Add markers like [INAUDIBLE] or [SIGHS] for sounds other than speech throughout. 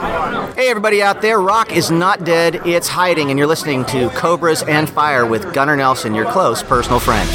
Hey, everybody out there, rock is not dead, it's hiding, and you're listening to Cobras and Fire with Gunnar Nelson, your close personal friend.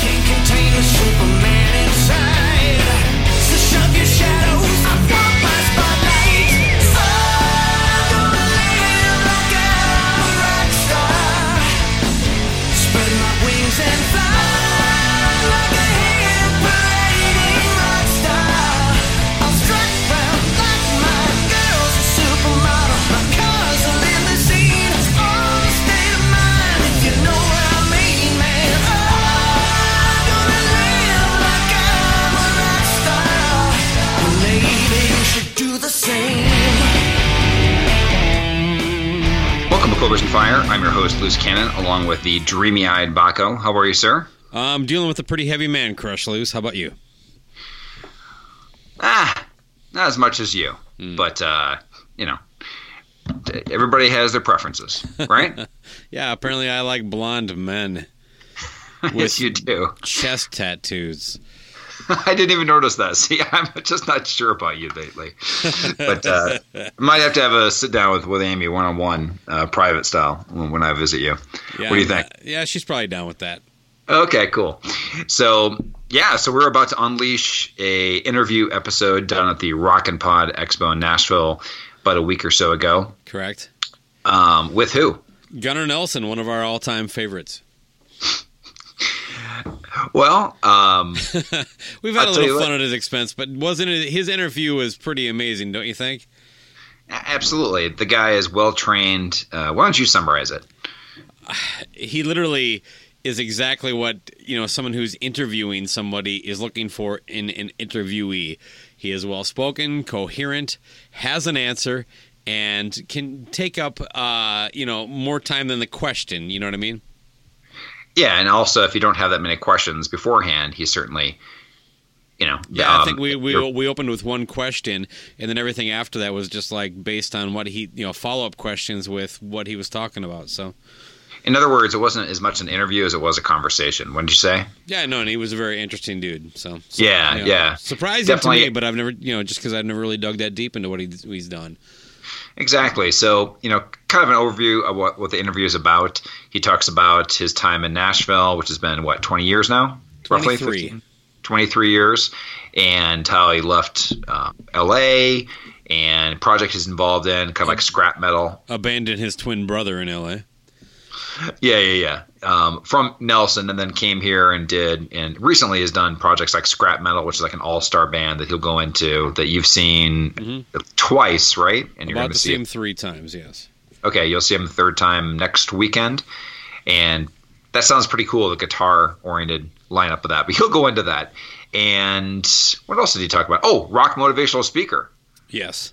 Cobras and Fire. I'm your host, Luce Cannon, along with the dreamy eyed Baco. How are you, sir? I'm dealing with a pretty heavy man crush, Luce. How about you? Ah, not as much as you, Hmm. but, uh, you know, everybody has their preferences, right? [LAUGHS] Yeah, apparently I like blonde men [LAUGHS] yes, you do. chest tattoos. [LAUGHS] I didn't even notice that. [LAUGHS] See, I'm just not sure about you lately. But uh, I might have to have a sit down with, with Amy one on one, private style, when, when I visit you. Yeah, what do you think? uh, yeah, she's probably down with that. Okay, cool. So yeah, so we're about to unleash a interview episode done at the Rock and Pod Expo in Nashville about a week or so ago. Correct. Um, with who? Gunnar Nelson, one of our all-time favorites. [LAUGHS] Well, um, [LAUGHS] We've had I'll a little what. fun at his expense, but wasn't it? His interview was pretty amazing, don't you think? absolutely, the guy is well trained. Uh, why don't you summarize it? [SIGHS] He literally is exactly what you know someone who's interviewing somebody is looking for in an interviewee. He is well spoken, coherent, has an answer, and can take up uh, you know more time than the question. You know what I mean? Yeah, and also if you don't have that many questions beforehand, he certainly, you know, Yeah, I um, think we we, we opened with one question, and then everything after that was just like based on what he you know follow up questions with what he was talking about. So in other words, it wasn't as much an interview as it was a conversation. Did you say? yeah, no, and he was a very interesting dude. So, so, Yeah, you know, yeah. surprising Definitely- to me, but I've never you know just because I've never really dug that deep into what he, he's done. Exactly. So, you know, kind of an overview of what, what the interview is about. He talks about his time in Nashville, which has been, what, 20 years now? Roughly 23. 15? 23 years. And how he left uh, LA and project he's involved in, kind of like scrap metal. Abandoned his twin brother in L.A. Yeah, yeah, yeah. Um, from Nelson, and then came here and did, and recently has done projects like Scrap Metal, which is like an all-star band that he'll go into that you've seen twice, right? And About gonna to see him three times. Yes. Okay, you'll see him the third time next weekend, and that sounds pretty cool. The guitar-oriented lineup of that, but [LAUGHS] he'll go into that. And what else did he talk about? Oh, rock motivational speaker. Yes.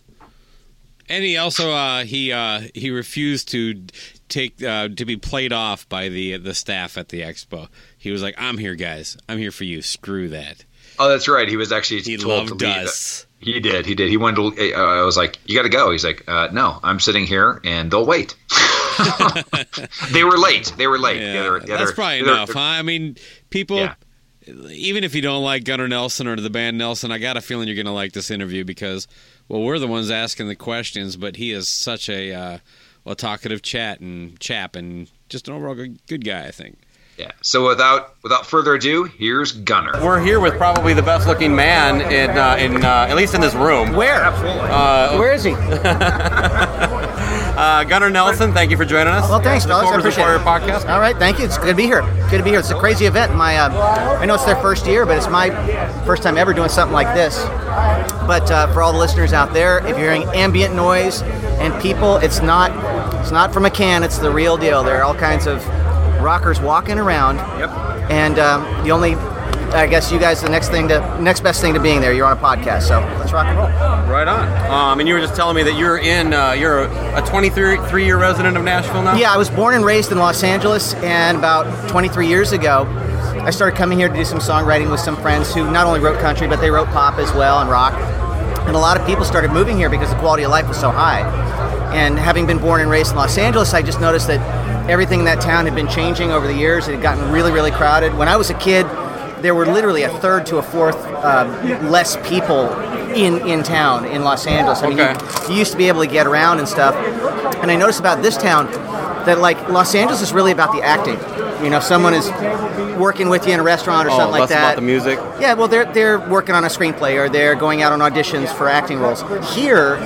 And he also uh, he uh, he refused to take uh, to be played off by the the staff at the expo. He was like, "I'm here, guys. I'm here for you. Screw that." Oh, that's right. He was actually He told to leave. us. He did. He did. He wanted to. Uh, I was like, "You got to go." He's like, uh, "No, I'm sitting here, and they'll wait." [LAUGHS] [LAUGHS] they were late. They were late. The other- the that's other- probably enough, huh? I mean, people. Yeah. Even if you don't like Gunnar Nelson or the band Nelson, I got a feeling you're going to like this interview because, well, we're the ones asking the questions, but he is such a uh, well talkative chat and chap and just an overall good, good guy. I think. Yeah. So without without further ado, here's Gunnar. We're here with probably the best looking man in uh, in uh, at least in this room. Where? Uh, Where is he? [LAUGHS] uh, Gunnar Nelson, thank you for joining us. Well, thanks, fellas. I appreciate Employer it. podcast. All right, thank you. It's good to be here. Good to be here. It's a crazy event. My, uh, I know it's their first year, but it's my first time ever doing something like this. But uh, for all the listeners out there, if you're hearing ambient noise and people, it's not, it's not from a can. It's the real deal. There are all kinds of rockers walking around. Yep. And um, the only, I guess you guys, the next thing to, next best thing to being there. You're on a podcast, so let's rock and roll. Right on. Um, and you were just telling me that you're in, uh, you're a 23 year resident of Nashville now. Yeah, I was born and raised in Los Angeles, and about 23 years ago, I started coming here to do some songwriting with some friends who not only wrote country, but they wrote pop as well and rock. And a lot of people started moving here because the quality of life was so high. And having been born and raised in Los Angeles, I just noticed that everything in that town had been changing over the years. It had gotten really, really crowded. When I was a kid, there were literally a third to a fourth uh, less people in, in town in Los Angeles. I mean, Okay. you, you used to be able to get around and stuff. And I noticed about this town that like Los Angeles is really about the acting. You know, if someone is working with you in a restaurant or Oh, something like that. about the music. Yeah, well, they're they're working on a screenplay or they're going out on auditions for acting roles. Here,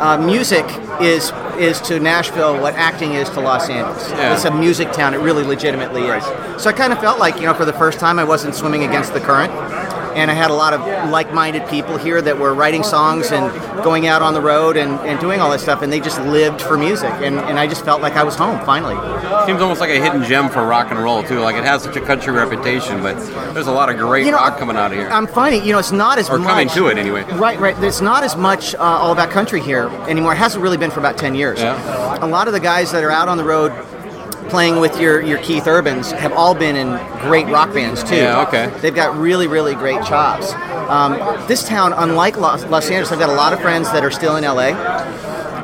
uh, music is is to Nashville what acting is to Los Angeles. Yeah. It's a music town. It really legitimately is. So I kind of felt like you know, for the first time, I wasn't swimming against the current. And I had a lot of like-minded people here that were writing songs and going out on the road and, and doing all that stuff, and they just lived for music. And, and I just felt like I was home finally. Seems almost like a hidden gem for rock and roll too. Like it has such a country reputation, but there's a lot of great You know, rock coming out of here. I'm finding, you know, it's not as Or much. coming to it, anyway. Right, right. It's not as much uh, all about country here anymore. It hasn't really been for about 10 years. Yeah. A lot of the guys that are out on the road playing with your, your Keith Urbans have all been in great rock bands, too. Yeah, okay. They've got really, really great chops. Um, this town, unlike Los, Los Angeles, I've got a lot of friends that are still in LA.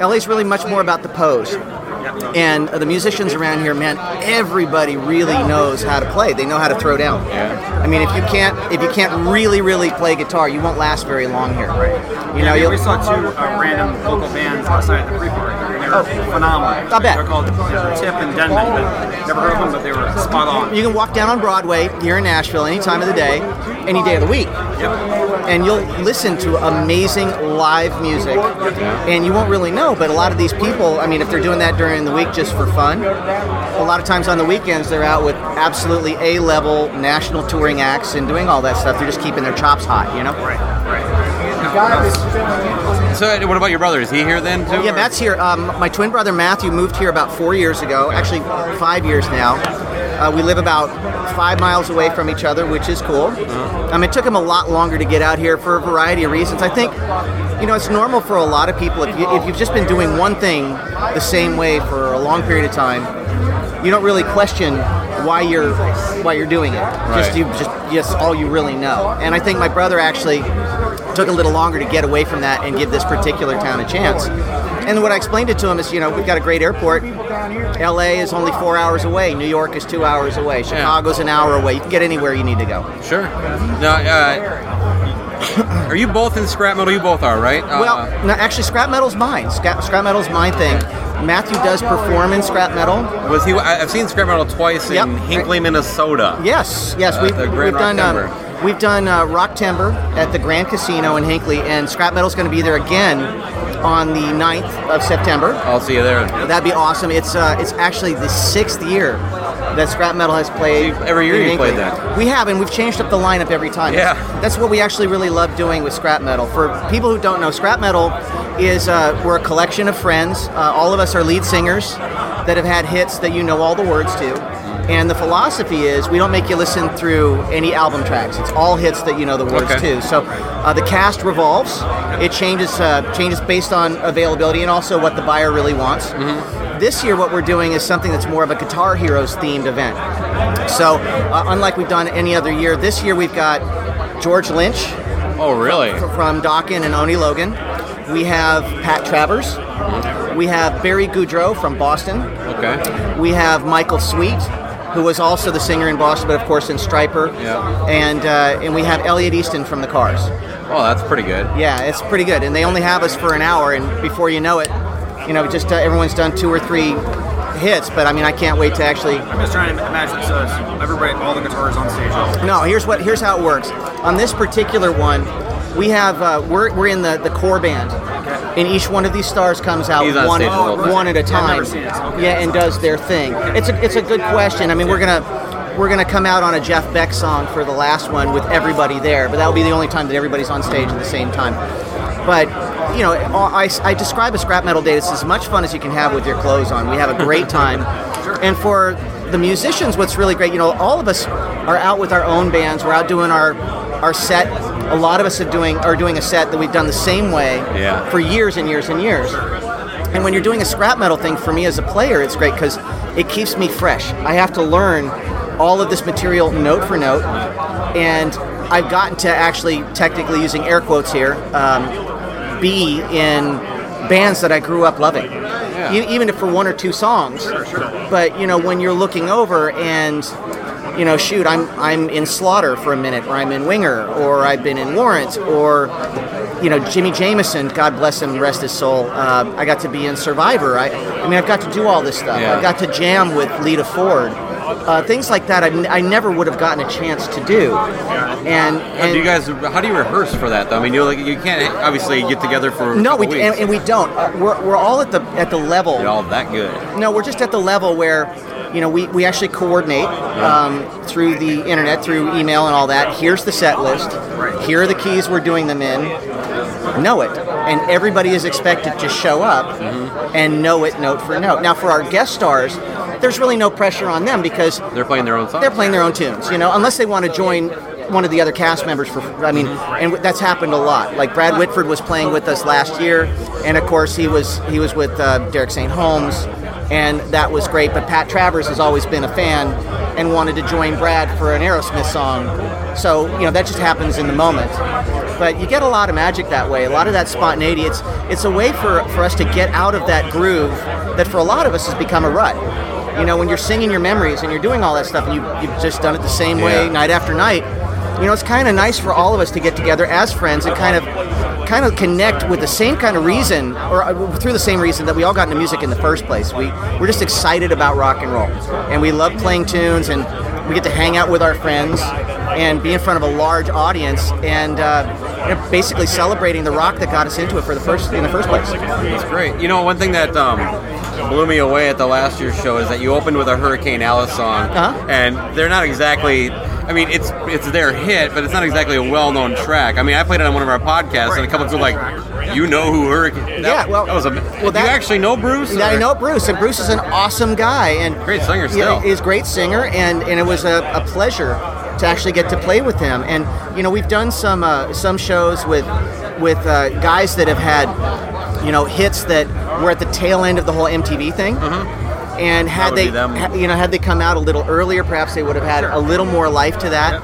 LA is really much more about the pose. And uh, the musicians around here, man, everybody really knows how to play. They know how to throw down. Yeah. I mean, if you can't, if you can't really, really play guitar, you won't last very long here. Right. You know, Yeah, you'll, we saw two uh, random local bands outside of the free They were phenomenal. I bet. They're called Tip and Denman. But never heard of them, but they were spot on. you can walk down on Broadway here in Nashville any time of the day, any day of the week, and you'll listen to amazing live music. And you won't really know, but a lot of these people, I mean, if they're doing that during the week just for fun, a lot of times on the weekends they're out with absolutely A-level national touring acts and doing all that stuff. They're just keeping their chops hot, you know? Right. So, what about your brother? Is he here then too? Yeah, or- Matt's here. Um, my twin brother Matthew moved here about four years ago, actually five years now. Uh, we live about five miles away from each other, which is cool. Um, it took him a lot longer to get out here for a variety of reasons. I think, you know, it's normal for a lot of people if, you, if you've just been doing one thing the same way for a long period of time, you don't really question why you're why you're doing it. Just you just just all you really know. And I think my brother actually took a little longer to get away from that and give this particular town a chance. And what I explained it to him is, you know, we've got a great airport. LA is only four hours away. New York is two hours away. Chicago's an hour away. You can get anywhere you need to go. Sure. Now, uh, [COUGHS] are you both in scrap metal? You both are, right? Uh, Well, no, actually, scrap metal's mine. Scrap, scrap metal's my thing. Matthew does perform in scrap metal. was he? I've seen scrap metal twice in Yep. Hinckley, Minnesota. Yes, yes, Uh, we've, we've done um, we've done uh, Rock Timber at the Grand Casino in Hinckley, and Scrap Metal's going to be there again on the 9th of September. I'll see you there. That'd be awesome. It's uh, it's actually the sixth year that Scrap Metal has played. Every year you play Hinckley. that. We have, and we've changed up the lineup every time. Yeah. that's what we actually really love doing with Scrap Metal. For people who don't know, Scrap Metal is uh, we're a collection of friends. Uh, all of us are lead singers that have had hits that you know all the words to. And the philosophy is we don't make you listen through any album tracks. It's all hits that you know the words Okay. to. So uh, the cast revolves. It changes uh, changes based on availability and also what the buyer really wants. This year, what we're doing is something that's more of a Guitar Heroes themed event. So, uh, unlike we've done any other year, this year we've got George Lynch Oh, really? from Dokken and Oni Logan. We have Pat Travers. We have Barry Goudreau from Boston. Okay. We have Michael Sweet, who was also the singer in Boston, but of course in Stryper. Yeah. And uh, and we have Elliot Easton from the Cars. Oh, that's pretty good. Yeah, it's pretty good. And they only have us for an hour, and before you know it, you know, just uh, everyone's done two or three hits, but I mean, I can't wait to actually. I'm just trying to imagine so it's everybody, all the guitars on stage. No, here's what here's how it works. On this particular one, we have uh, we're we're in the the core band, and each one of these stars comes out He's on one stage the whole time. one at a time. never seen it, so okay. Yeah, and does their thing. It's a it's a good question. I mean, we're gonna. We're gonna come out on a Jeff Beck song for the last one with everybody there, but that will be the only time that everybody's on stage at the same time. But you know, I, I describe a scrap metal day. It's as much fun as you can have with your clothes on. We have a great time, and for the musicians, what's really great, you know, all of us are out with our own bands. We're out doing our our set. A lot of us are doing are doing a set that we've done the same way Yeah. for years and years and years. And when you're doing a scrap metal thing, for me as a player, it's great because it keeps me fresh. I have to learn all of this material note for note, and I've gotten to actually, technically using air quotes here, um, be in bands that I grew up loving, E- even if for one or two songs. But you know, when you're looking over and you know, shoot, I'm I'm in Slaughter for a minute, or I'm in Winger, or I've been in Warrant, or you know, Jimi Jamison, God bless him, rest his soul. Uh, I got to be in Survivor. I, I mean, I've got to do all this stuff. Yeah. I've got to jam with Lita Ford. Uh, things like that, I, I never would have gotten a chance to do. And, and do you guys? How do you rehearse for that? though? I mean, you like you can't obviously get together for a no, we and, and we don't. Uh, we're, we're all at the at the level. You're all that good. No, we're just at the level where, you know, we, we actually coordinate um, through the internet, through email and all that. Here's the set list. Here are the keys we're doing them in. Know it. And everybody is expected to show up and know it note for note. Now, for our guest stars, there's really no pressure on them because They're playing their own songs. they're playing their own tunes, you know, unless they want to join one of the other cast members for I mean, and that's happened a lot. Like Brad Whitford was playing with us last year, and of course he was he was with uh, Derek St. Holmes, and that was great. But Pat Travers has always been a fan and wanted to join Brad for an Aerosmith song, so you know that just happens in the moment. But you get a lot of magic that way, a lot of that spontaneity. It's it's a way for for us to get out of that groove that for a lot of us has become a rut. You know, when you're singing your memories and you're doing all that stuff, and you, you've just done it the same way Yeah. night after night. You know, it's kind of nice for all of us to get together as friends and kind of, kind of connect with the same kind of reason, or uh, through the same reason that we all got into music in the first place. We we're just excited about rock and roll, and we love playing tunes, and we get to hang out with our friends and be in front of a large audience, and uh, basically celebrating the rock that got us into it for the first in the first place. That's great. You know, one thing that um, blew me away at the last year's show is that you opened with a Hurricane Alice song, Uh-huh. and they're not exactly. I mean, it's it's their hit, but it's not exactly a well-known track. I mean, I played it on one of our podcasts, and a couple of people were like, "You know who Hurricane?" That, Yeah, well- that was a. well, that- you actually know Bruce? Yeah, I know Bruce, and Bruce is an awesome guy and Great singer Yeah, still. he's a great singer, and, and it was a, a pleasure to actually get to play with him. And you know, we've done some uh, some shows with with uh, guys that have had you know hits that were at the tail end of the whole MTV thing. And had they, ha- you know, had they come out a little earlier, perhaps they would have had a little more life to that.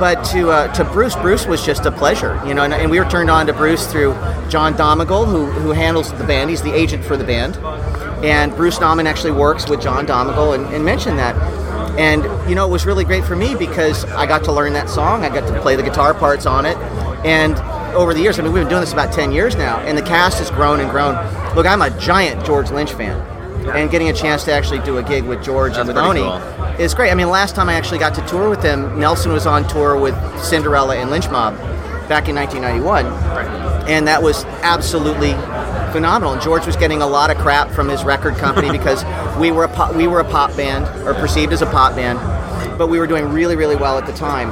But to uh, to Bruce, Bruce was just a pleasure, you know, and, and we were turned on to Bruce through John Domagal, who who handles the band. He's the agent for the band, and Bruce Nauman actually works with John Domagal, and, and mentioned that. And you know, it was really great for me because I got to learn that song. I got to play the guitar parts on it, and over the years, I mean, we've been doing this about ten years now, and the cast has grown and grown. Look, I'm a giant George Lynch fan, and getting a chance to actually do a gig with George and That's with pretty Oni cool. is great. I mean, last time I actually got to tour with them, Nelson was on tour with Cinderella and Lynch Mob back in 1991, and that was absolutely phenomenal. And George was getting a lot of crap from his record company [LAUGHS] because we were a pop, we were a pop band or perceived as a pop band, but we were doing really really well at the time.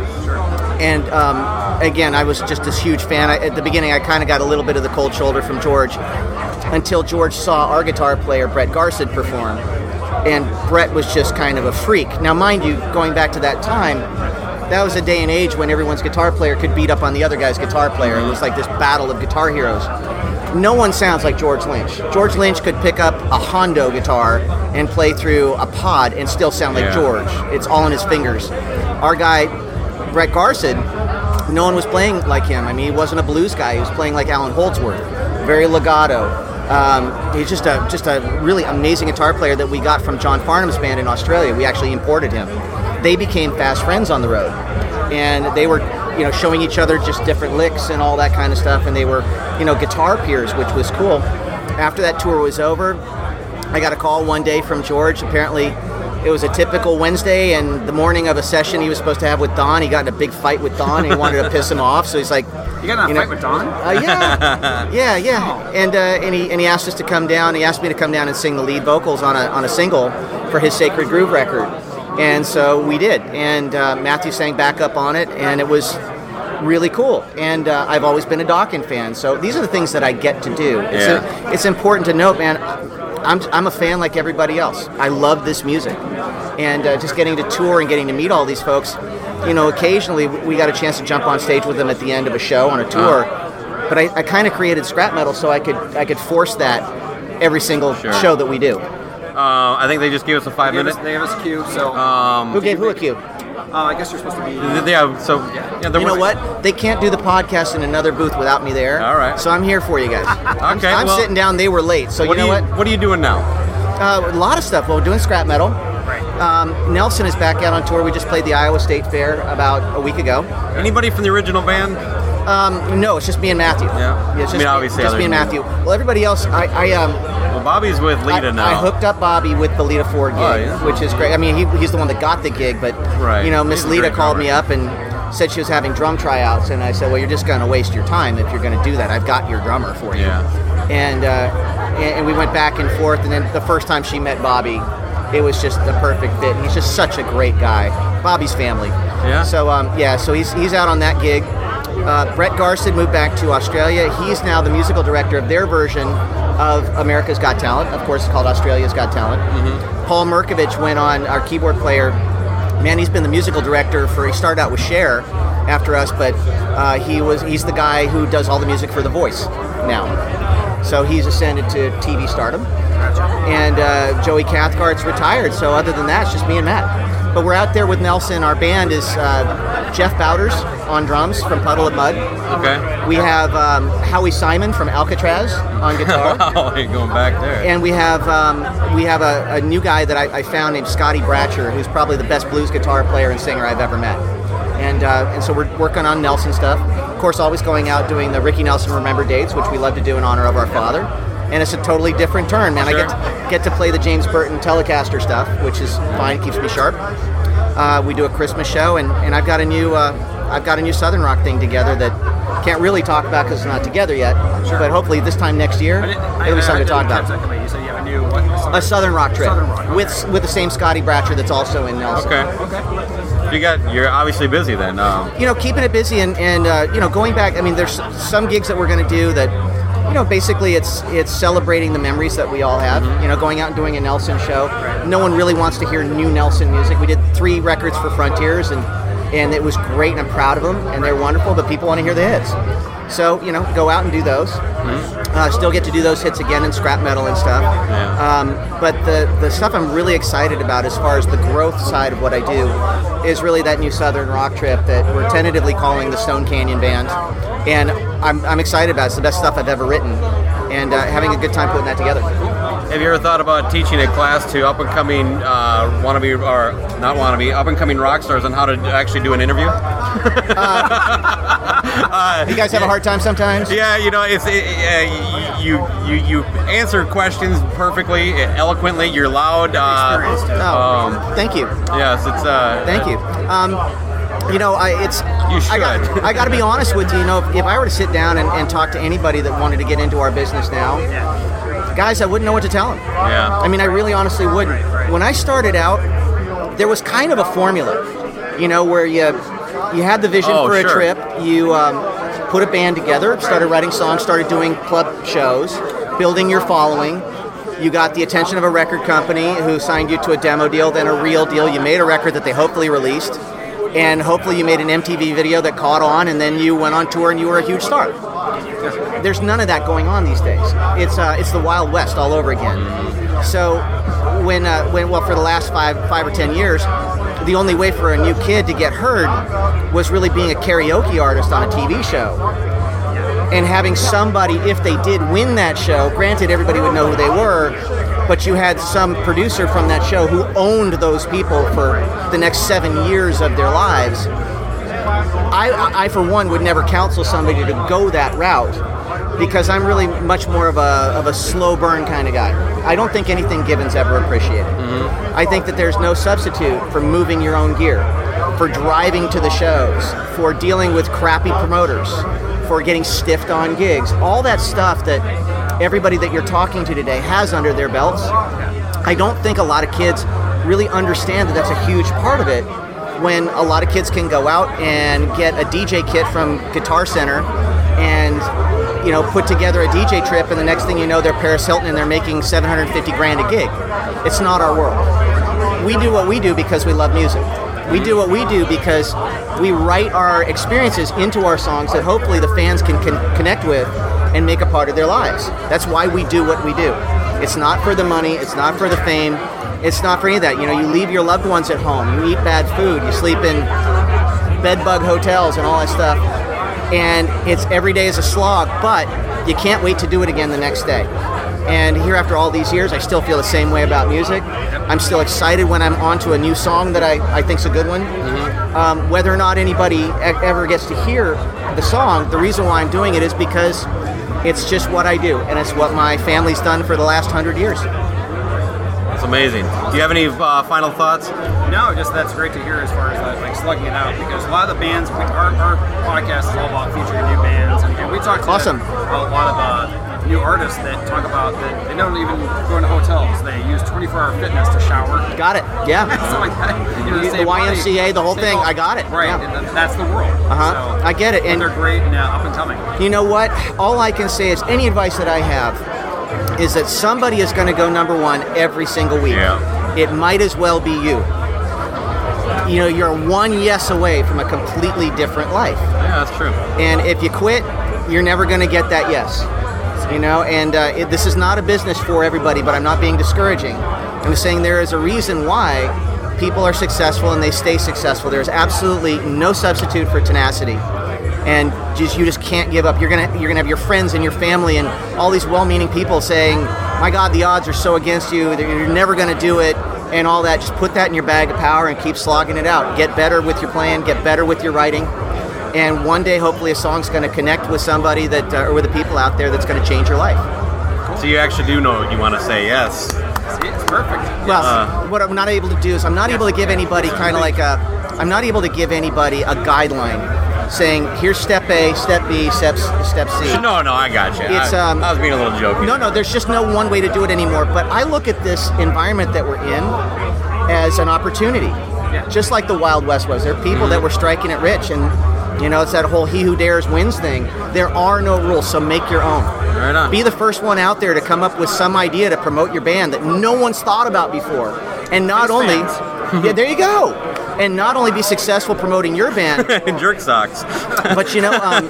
And um, again, I was just this huge fan. I, at the beginning, I kind of got a little bit of the cold shoulder from George until George saw our guitar player Brett Garsed perform, and Brett was just kind of a freak. Now, mind you, going back to that time, that was a day and age when everyone's guitar player could beat up on the other guy's guitar player. It was like this battle of guitar heroes. No one sounds like George Lynch. George Lynch could pick up a Hondo guitar and play through a pod and still sound like Yeah. George. It's all in his fingers. Our guy, Brett Garsed, no one was playing like him. I mean, he wasn't a blues guy. He was playing like Allan Holdsworth, very legato. Um, he's just a just a really amazing guitar player that we got from John Farnham's band in Australia. We actually imported him. They became fast friends on the road, and they were you know showing each other just different licks and all that kind of stuff. And they were you know guitar peers, which was cool. After that tour was over, I got a call one day from George. Apparently, it was a typical Wednesday, and the morning of a session he was supposed to have with Don, he got in a big fight with Don, and he wanted to piss him off. So he's like, You got in a You know- fight with Don? uh, yeah, yeah, yeah. And uh, and he and he asked us to come down. He asked me to come down and sing the lead vocals on a on a single for his Sacred Groove record. And so we did. And uh, Matthew sang backup on it, and it was really cool. And uh, I've always been a Dawkins fan, so these are the things that I get to do. It's, Yeah. a, it's important to note, man. I'm, I'm a fan like everybody else. I love this music, and uh, just getting to tour and getting to meet all these folks. You know, occasionally we got a chance to jump on stage with them at the end of a show on a tour. But I, I kind of created scrap metal so I could I could force that every single Sure. show that we do. Uh, I think they just gave us a five They minute. us, they gave us a cue, so Um, Who gave who a cue? Uh, I guess you're supposed to be. yeah, so yeah, there You know what? They can't do the podcast in another booth without me there. All right. So I'm here for you guys. I'm, Okay, I'm well- sitting down. They were late. So What you are know you what? What are you doing now? Uh, a lot of stuff. Well, we're doing scrap metal. Um, Nelson is back out on tour. We just played the Iowa State Fair about a week ago. Anybody from the original band? Um, no, it's just me and Matthew. Yeah. it's I just, mean, obviously just me and Matthew. Well, everybody else, I, I um, Well, Bobby's with Lita I, now. I hooked up Bobby with the Lita Ford gig, Oh, yeah. which is great. I mean, he, he's the one that got the gig, but Right. you know, Miss Lita called me up and said she was having drum tryouts, and I said, well, you're just going to waste your time if you're going to do that. I've got your drummer for you. Yeah. And uh, and and we went back and forth, and then the first time she met Bobby, it was just the perfect fit. He's just such a great guy. Bobby's family. Yeah. So um, yeah, so he's he's out on that gig. Uh, Brett Garsed moved back to Australia. He's now the musical director of their version of America's Got Talent. Of course, it's called Australia's Got Talent. Paul Mirkovich went on, our keyboard player. Man, he's been the musical director for. He started out with Cher after us, but uh, he was he's the guy who does all the music for The Voice now. So he's ascended to TV stardom. And uh, Joey Cathcart's retired. So other than that, it's just me and Matt. But we're out there with Nelson. Our band is uh, Jeff Bowders on drums from Puddle of Mudd. Okay. We have um, Howie Simon from Alcatrazz on guitar. wow, [LAUGHS] you're going back there. And we have um, we have a, a new guy that I, I found named Scotty Bratcher, who's probably the best blues guitar player and singer I've ever met. And uh, and so we're working on Nelson stuff. Of course, always going out doing the Ricky Nelson Remember Dates, which we love to do in honor of our father. And it's a totally different turn, man. I get to, get to play the James Burton Telecaster stuff, which is fine, keeps me sharp. Uh, we do a Christmas show, and, and I've got a new uh, I've got a new Southern rock thing together that can't really talk about because it's not together yet. But hopefully this time next year I it'll be something to talk about. You said you have a new what? A Southern rock trip Southern rock, okay. with with the same Scotty Bratcher that's also in Nelson. Okay. Okay. You got. You're obviously busy then. Um, You know, keeping it busy and and uh, you know going back. I mean, there's some gigs that we're going to do that. You know, basically, it's it's celebrating the memories that we all have. You know, going out and doing a Nelson show. No one really wants to hear new Nelson music. We did three records for Frontiers, and and it was great, and I'm proud of them, and they're wonderful. But people want to hear the hits, so you know, go out and do those. Uh, still get to do those hits again in scrap metal and stuff. Um, but the the stuff I'm really excited about, as far as the growth side of what I do, is really that new Southern rock trip that we're tentatively calling the Stone Canyon Band, and I'm, I'm excited about. it. It's the best stuff I've ever written, and uh, having a good time putting that together. Have you ever thought about teaching a class to up and coming uh, wannabe or not wannabe up and coming rock stars on how to actually do an interview? [LAUGHS] You guys have a hard time sometimes. Yeah, you know, it's it, uh, you you you answer questions perfectly, eloquently. You're loud. Uh, Oh, um, thank you. yes, it's. Uh, Thank you. Um, you know, I, it's. You I got, should. I got to be honest with you. You know, if, if I were to sit down and, and talk to anybody that wanted to get into our business now, guys, I wouldn't know what to tell them. Yeah. I mean, I really honestly wouldn't. When I started out, there was kind of a formula, you know, where you you had the vision Oh, for a sure. trip, you um, put a band together, started writing songs, started doing club shows, building your following. You got the attention of a record company who signed you to a demo deal, then a real deal. You made a record that they hopefully released, and hopefully you made an MTV video that caught on, and then you went on tour and you were a huge star. There's none of that going on these days. It's uh, it's the Wild West all over again. So when uh, when well for the last five five or ten years, the only way for a new kid to get heard was really being a karaoke artist on a TV show. And having somebody, if they did win that show, granted everybody would know who they were, but you had some producer from that show who owned those people for the next seven years of their lives. I, I, for one, would never counsel somebody to go that route because I'm really much more of a, of a slow burn kind of guy. I don't think anything given's ever appreciated. Mm-hmm. I think that there's no substitute for moving your own gear, for driving to the shows, for dealing with crappy promoters, for getting stiffed on gigs. All that stuff that everybody that you're talking to today has under their belts. I don't think a lot of kids really understand that that's a huge part of it when a lot of kids can go out and get a DJ kit from Guitar Center and you know put together a DJ trip and the next thing you know they're Paris Hilton and they're making 750 grand a gig. It's not our world. We do what we do because we love music. We do what we do because we write our experiences into our songs that hopefully the fans can, can connect with and make a part of their lives. That's why we do what we do. It's not for the money, it's not for the fame, it's not for any of that. You know, you leave your loved ones at home, you eat bad food, you sleep in bed bug hotels and all that stuff. And it's every day is a slog, but you can't wait to do it again the next day. And here, after all these years, I still feel the same way about music. I'm still excited when I'm onto a new song that I, I think's a good one. Um, whether or not anybody ever gets to hear the song, the reason why I'm doing it is because it's just what I do, and it's what my family's done for the last hundred years. It's amazing. Do you have any uh, final thoughts? No, just that's great to hear as far as uh, like slugging it out because a lot of the bands, we, our, our podcast is all about featuring new bands, and, and we talk to Awesome. a lot of uh, new artists that talk about that they don't even go into hotels; they use 24-hour fitness to shower. Got it? Yeah. [LAUGHS] Stuff like that. You know, The money, YMCA, the whole thing, all- I got it. Right, Yeah. and that's the world. Uh-huh. So, I get it, and- they're great and uh, up and coming. You know what? All I can say is any advice that I have is that somebody is going to go number one every single week. Yeah. It might as well be you. You know, you're one yes away from a completely different life. Yeah, that's true. And if you quit, you're never going to get that yes. You know, and uh, it, this is not a business for everybody, but I'm not being discouraging. I'm saying there is a reason why people are successful and they stay successful. There's absolutely no substitute for tenacity. And just you just can't give up. You're gonna you're gonna have your friends and your family and all these well-meaning people saying, "My God, the odds are so against you. You're never gonna do it." And all that. Just put that in your bag of power and keep slogging it out. Get better with your playing. Get better with your writing and one day hopefully a song's going to connect with somebody that uh, or with the people out there that's going to change your life So you actually do know what you want to say, yes. See, it's perfect. well Uh, what i'm not able to do is i'm not able to give anybody kind of like a i'm not able to give anybody a guideline saying here's step a step b step, step c No, no, I got you. It's, I, um, I was being a little joking. No, no, there's just no one way to do it anymore. But I look at this environment that we're in as an opportunity. Just like the Wild West was. There are people that were striking it rich and you know, it's that whole he who dares wins thing. There are no rules, so make your own. Right on. Be the first one out there to come up with some idea to promote your band that no one's thought about before. And not only [LAUGHS] Yeah, there you go. And not only be successful promoting your band, [LAUGHS] in jerk socks. [LAUGHS] but you know, um,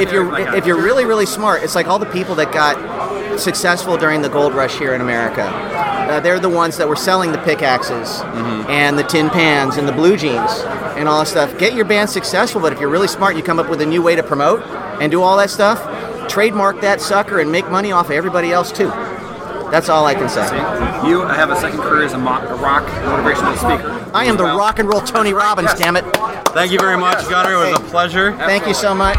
if you're if you're really really smart, it's like all the people that got successful during the gold rush here in America. Uh, they're the ones that were selling the pickaxes and the tin pans and the blue jeans and all that stuff. Get your band successful, but if you're really smart, you come up with a new way to promote and do all that stuff. Trademark that sucker and make money off of everybody else too. That's all I can say. See, you have a second career as a, mo- a rock motivational speaker. I am the Well, rock and roll Tony Robbins, Yes. damn it. Thank you very much, Gunnar. It was a Hey. pleasure. Thank you so much.